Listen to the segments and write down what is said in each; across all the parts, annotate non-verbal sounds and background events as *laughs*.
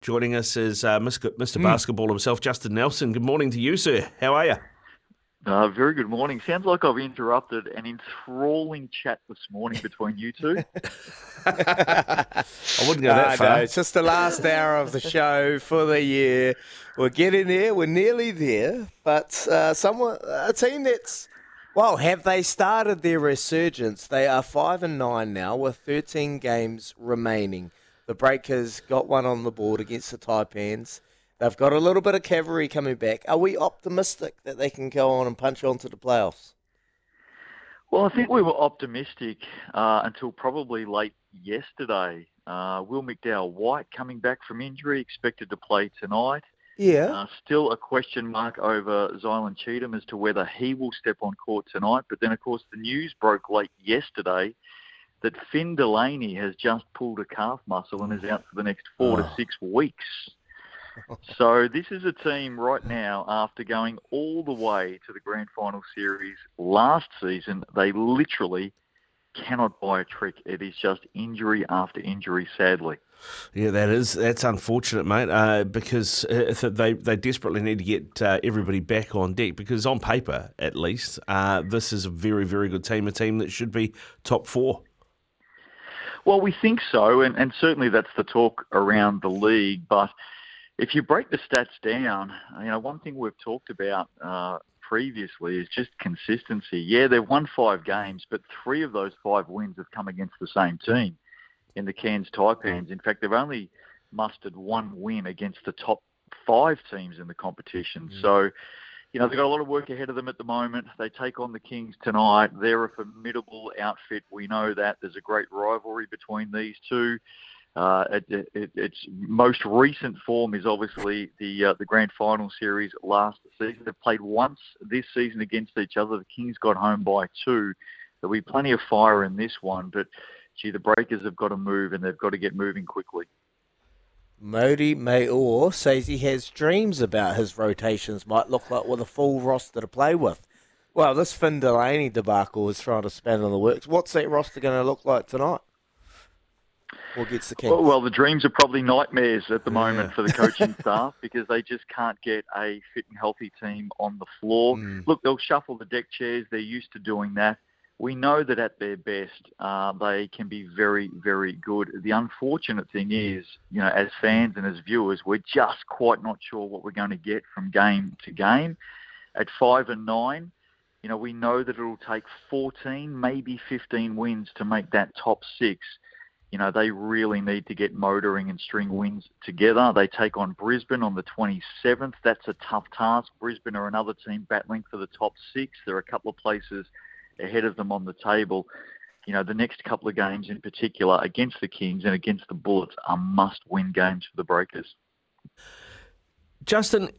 Joining us is uh, Mr. Mr. Mm. Basketball himself, Justin Nelson. Good morning to you, sir. How are you? Uh, very good morning. Sounds like I've interrupted an enthralling chat this morning between you two. *laughs* I wouldn't go that far. No, it's just the last hour of the show for the year. We're getting there. We're nearly there. But uh, someone, a team that's well, have they started their resurgence? They are five and nine now, with 13 games remaining. The Breakers got one on the board against the Taipans. They've got a little bit of cavalry coming back. Are we optimistic that they can go on and punch on to the playoffs? Well, I think we were optimistic uh, until probably late yesterday. Uh, Will McDowell White coming back from injury, expected to play tonight. Yeah. Uh, still a question mark over Zylan Cheatham as to whether he will step on court tonight. But then, of course, the news broke late yesterday that Finn Delaney has just pulled a calf muscle and is out for the next four oh. to six weeks. *laughs* so this is a team right now after going all the way to the grand final series last season. They literally cannot buy a trick. It is just injury after injury, sadly. Yeah, that is that's unfortunate, mate. Uh, because uh, they they desperately need to get uh, everybody back on deck. Because on paper, at least, uh, this is a very very good team, a team that should be top four. Well, we think so, and, and certainly that's the talk around the league. But if you break the stats down, you know, one thing we've talked about uh, previously is just consistency. Yeah, they've won five games, but three of those five wins have come against the same team in the Cairns Taipans. In fact, they've only mustered one win against the top five teams in the competition. Mm. So you know, they've got a lot of work ahead of them at the moment. They take on the Kings tonight. They're a formidable outfit. We know that. There's a great rivalry between these two. Uh, it, it, its most recent form is obviously the uh, the grand final series last season. They've played once this season against each other. The Kings got home by two. There'll be plenty of fire in this one, but gee, the Breakers have got to move and they've got to get moving quickly. Mody Maor says he has dreams about his rotations might look like with a full roster to play with. Well, this Finn Delaney debacle is trying to span in the works. What's that roster going to look like tonight? Or gets the Kings? Well, well, the dreams are probably nightmares at the moment yeah. for the coaching *laughs* staff because they just can't get a fit and healthy team on the floor. Mm. Look, they'll shuffle the deck chairs. They're used to doing that we know that at their best, uh, they can be very, very good. The unfortunate thing is, you know, as fans and as viewers, we're just quite not sure what we're going to get from game to game. At five and nine, you know, we know that it'll take 14, maybe 15 wins to make that top six. You know, they really need to get motoring and string wins together. They take on Brisbane on the 27th. That's a tough task. Brisbane are another team battling for the top six. There are a couple of places ahead of them on the table. You know, the next couple of games in particular against the Kings and against the Bullets are must-win games for the Breakers. Justin,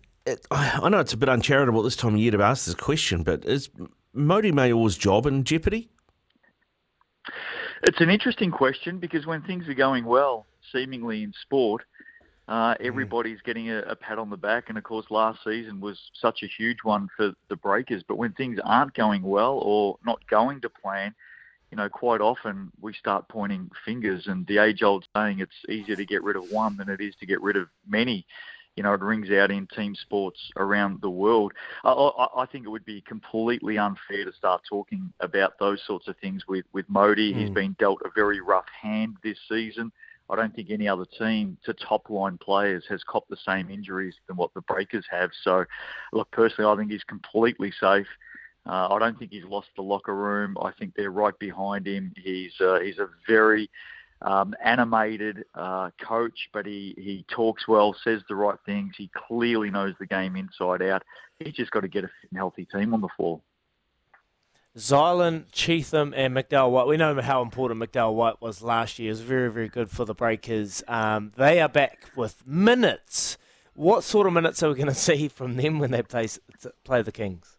I know it's a bit uncharitable this time of year to ask this question, but is Mody Maor's job in jeopardy? It's an interesting question because when things are going well, seemingly in sport, uh, everybody's getting a, a, pat on the back, and of course, last season was such a huge one for the Breakers. But when things aren't going well or not going to plan, you know, quite often we start pointing fingers. And the age-old saying, "It's easier to get rid of one than it is to get rid of many." You know, it rings out in team sports around the world. I, I, I think it would be completely unfair to start talking about those sorts of things with with Mody. Mm. He's been dealt a very rough hand this season. I don't think any other team to top line players has copped the same injuries than what the Breakers have. So, look, personally, I think he's completely safe. Uh, I don't think he's lost the locker room. I think they're right behind him. He's uh, he's a very um, animated uh, coach, but he, he talks well, says the right things. He clearly knows the game inside out. He's just got to get a healthy team on the floor. Zylan, Cheatham, and McDowell White. We know how important McDowell White was last year. It was very, very good for the Breakers. Um, they are back with minutes. What sort of minutes are we going *laughs* to see from them when they play, play the Kings?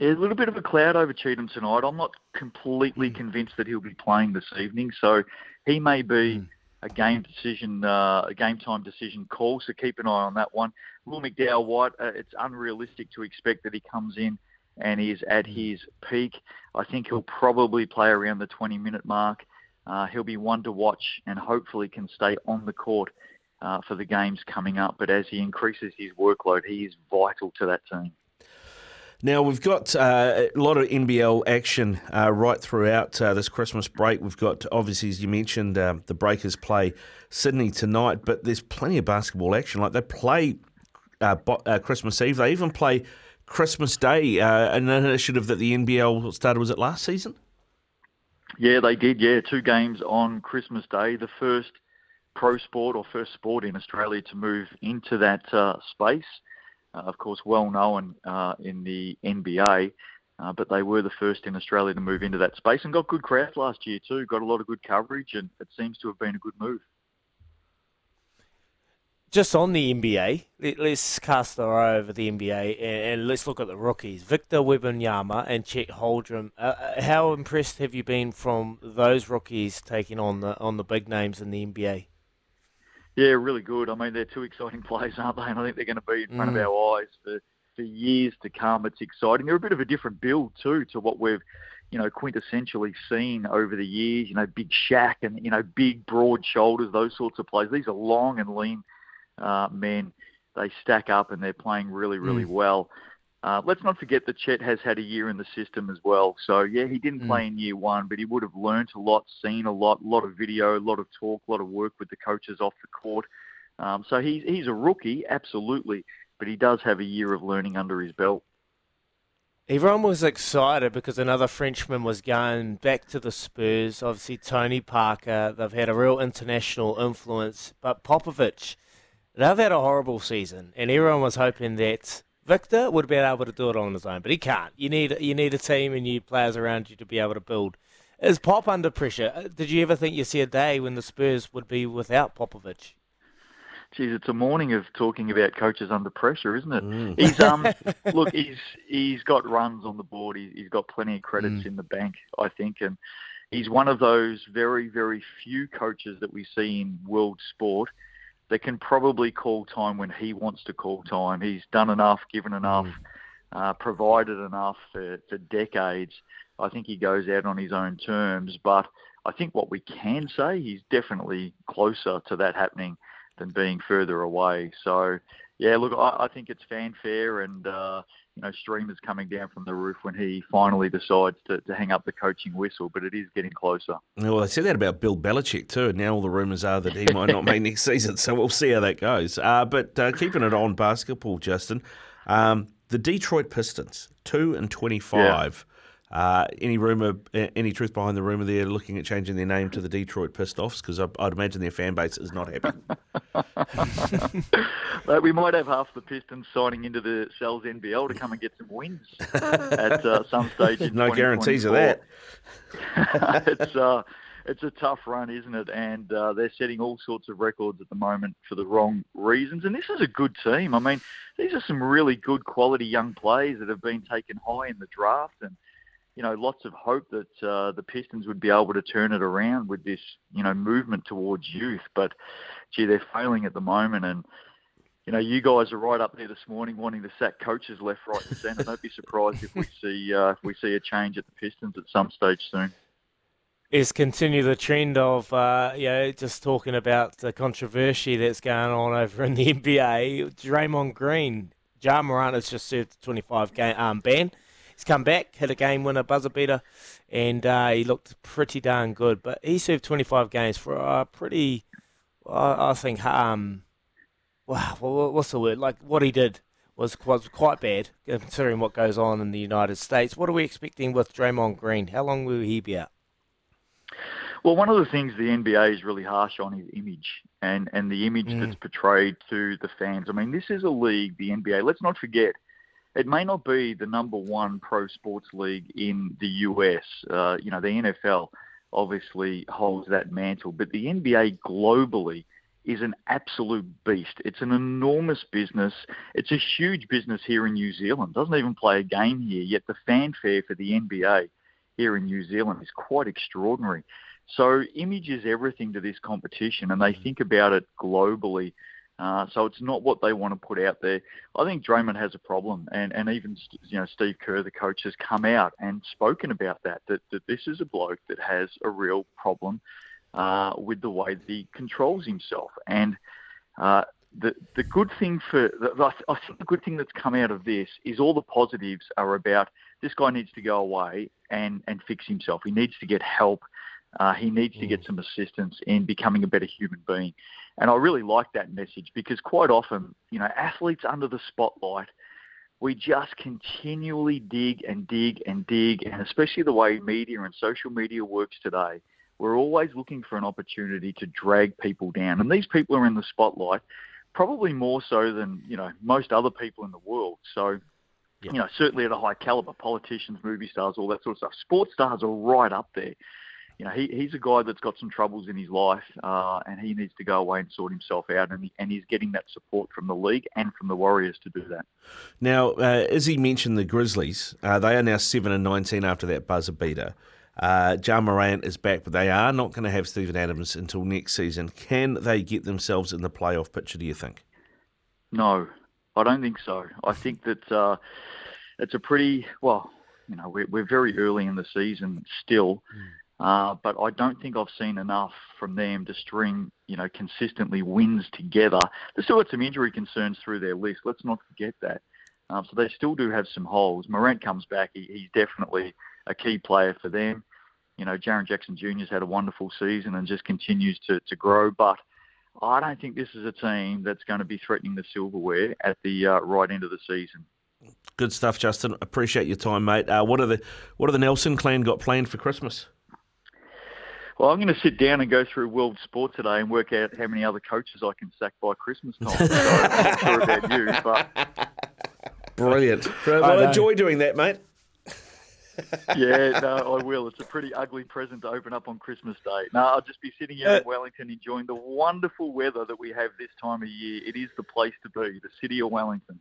Yeah, a little bit of a cloud over Cheatham tonight. I'm not completely mm. convinced that he'll be playing this evening, so he may be mm. a game decision, uh, a game time decision call. So keep an eye on that one. Will McDowell White, uh, it's unrealistic to expect that he comes in and is at mm. his peak. I think he'll probably play around the 20 minute mark. Uh, he'll be one to watch and hopefully can stay on the court uh, for the games coming up. But as he increases his workload, he is vital to that team. Now, we've got uh, a lot of NBL action uh, right throughout uh, this Christmas break. We've got, obviously, as you mentioned, um, the Breakers play Sydney tonight, but there's plenty of basketball action. Like they play uh, uh, Christmas Eve, they even play Christmas Day, uh, an initiative that the NBL started, was it last season? Yeah, they did. Yeah, two games on Christmas Day. The first pro sport or first sport in Australia to move into that space. Uh, of course, well known uh, in the NBA. Uh, but they were the first in Australia to move into that space and got good crowds last year too. Got a lot of good coverage, and it seems to have been a good move. Just on the NBA, let, us cast our eye over the NBA and, and, let's look at the rookies. Victor Wembanyama and Chet Holmgren. Uh, how impressed have you been from those rookies taking on the on the big names in the NBA? Yeah, really good. I mean, they're two exciting *laughs* players, aren't they? And I think they're going to be in front mm. of our eyes for, for years to come. It's exciting. They're a bit of a different build, too, to what we've, you know, quintessentially seen over the years. You know, big Shaq and, you know, big, broad shoulders, those sorts of players. These are long and lean uh, men. They stack up and they're playing really, really mm. well. Uh, let's not forget that Chet has had a year in the system as well. So yeah, he didn't mm. play in year one, but he would have learnt a lot, seen a lot, a lot of video, a lot of talk, a lot of work with the coaches off the court. Um, so he's he's a rookie, absolutely, but he does have a year of learning under his belt. Everyone was excited because another Frenchman was going back to the Spurs. Obviously, Tony Parker. They've had a real international influence, but Popovich, they've had a horrible season, and everyone was hoping that Victor would have been able to do it on his own, but he can't. You need you need a team and you players around you to be able to build. Is Pop under pressure? Uh, did you ever think you'd see a day when the Spurs would be without Popovich? Geez, it's a morning of talking about coaches under pressure, isn't it? Mm. He's um, *laughs* look, he's he's got runs on the board. He, has got plenty of credits mm. in the bank, I think, and he's one of those very very few coaches that we see in world sport that can probably call time when he wants to call time. He's done enough, given enough, mm. uh, provided enough for, for decades. I think he goes out on his own terms, but I think what we can say, he's definitely closer to that happening than being further away. So, yeah, look, I, I think it's fanfare and uh, you know, streamers coming down from the roof when he finally decides to, to hang up the coaching whistle, but it is getting closer. Well, they said that about Bill Belichick too, and now all the rumours are that he *laughs* might not make next season, so we'll see how that goes. Uh, but uh, keeping it on basketball, Justin, um, the Detroit Pistons, 2 and 25. Yeah. Uh, any rumor, any truth behind the rumor they're looking at changing their name to the Detroit Pissed Offs? Because I'd imagine their fan base is not happy. *laughs* *laughs* we might have half the Pistons signing into the Sal's NBL to come and get some wins at uh, some stage. *laughs* no guarantees of that. *laughs* it's uh, it's a tough run, isn't it? And uh, they're setting all sorts of records at the moment for the wrong reasons. And this is a good team. I mean, these are some really good quality young players that have been taken high in the draft and you know, lots of hope that uh, the Pistons would be able to turn it around with this, you know, movement towards youth. But, gee, they're failing at the moment. And, you know, you guys are right up there this morning wanting to sack coaches left, right, and centre. Don't be surprised if we *laughs* see uh, if we see a change at the Pistons at some stage soon. Is continue the trend of, uh, you know, just talking about the controversy that's going on over in the NBA. Draymond Green, Ja Morant has just served a 25 game um, ban He's come back, hit a game winner, buzzer beater, and uh, he looked pretty darn good. But he served 25 games for a pretty, I think, um, wow, what's the word? Like what he did was was quite bad considering what goes on in the United States. What are we expecting with Draymond Green? How long will he be out? Well, one of the things the NBA is really harsh on is image and, and the image mm. that's portrayed to the fans. I mean, this is a league, the NBA. Let's not forget, it may not be the number one pro sports league in the US. Uh, you know, the NFL obviously holds that mantle, but the NBA globally is an absolute beast. It's an enormous business. It's a huge business here in New Zealand. Doesn't even play a game here, yet the fanfare for the NBA here in New Zealand is quite extraordinary. So image is everything to this competition, and they think about it globally uh, so it's not what they want to put out there. I think Draymond has a problem, and, and even you know Steve Kerr, the coach, has come out and spoken about that, that that this is a bloke that has a real problem uh, with the way that he controls himself. And Uh, the the good thing for the, I think the good thing that's come out of this is all the positives are about this guy needs to go away and and fix himself. He needs to get help. Uh, he needs to get some assistance in becoming a better human being. And I really like that message because quite often, you know, athletes under the spotlight, we just continually dig and dig and dig, and especially the way media and social media works today, we're always looking for an opportunity to drag people down. And these people are in the spotlight probably more so than, you know, most other people in the world. So, you know, certainly at a high caliber, politicians, movie stars, all that sort of stuff. Sports stars are right up there you know, he, he's a guy that's got some troubles in his life, uh, and he needs to go away and sort himself out, and, he, and he's getting that support from the league and from the Warriors to do that. Now, uh, as he mentioned, the Grizzlies, uh, they are now seven and nineteen after that buzzer beater. Uh, Ja Morant is back, but they are not going to have Steven Adams until next season. Can they get themselves in the playoff picture? Do you think? No, I don't think so. I think that uh, it's a pretty well. You know, we're, we're very early in the season still. Mm. Uh, but I don't think I've seen enough from them to string, you know, consistently wins together. They still got some injury concerns through their list. Let's not forget that. Um, so they still do have some holes. Morant comes back. He, he's definitely a key player for them. You know, Jaren Jackson Jr.'s had a wonderful season and just continues to, to grow. But I don't think this is a team that's going to be threatening the silverware at the uh, right end of the season. Good stuff, Justin. Appreciate your time, mate. Uh, what are the what are the Nelson clan got planned for Christmas? Well, I'm going to sit down and go through World Sport today and work out how many other coaches I can sack by Christmas time. so I'm not sure about you, but *laughs* brilliant. Well, enjoy doing that, mate. *laughs* yeah, no, I will. It's a pretty ugly present to open up on Christmas Day. No, I'll just be sitting here in uh, Wellington enjoying the wonderful weather that we have this time of year. It is the place to be, the city of Wellington.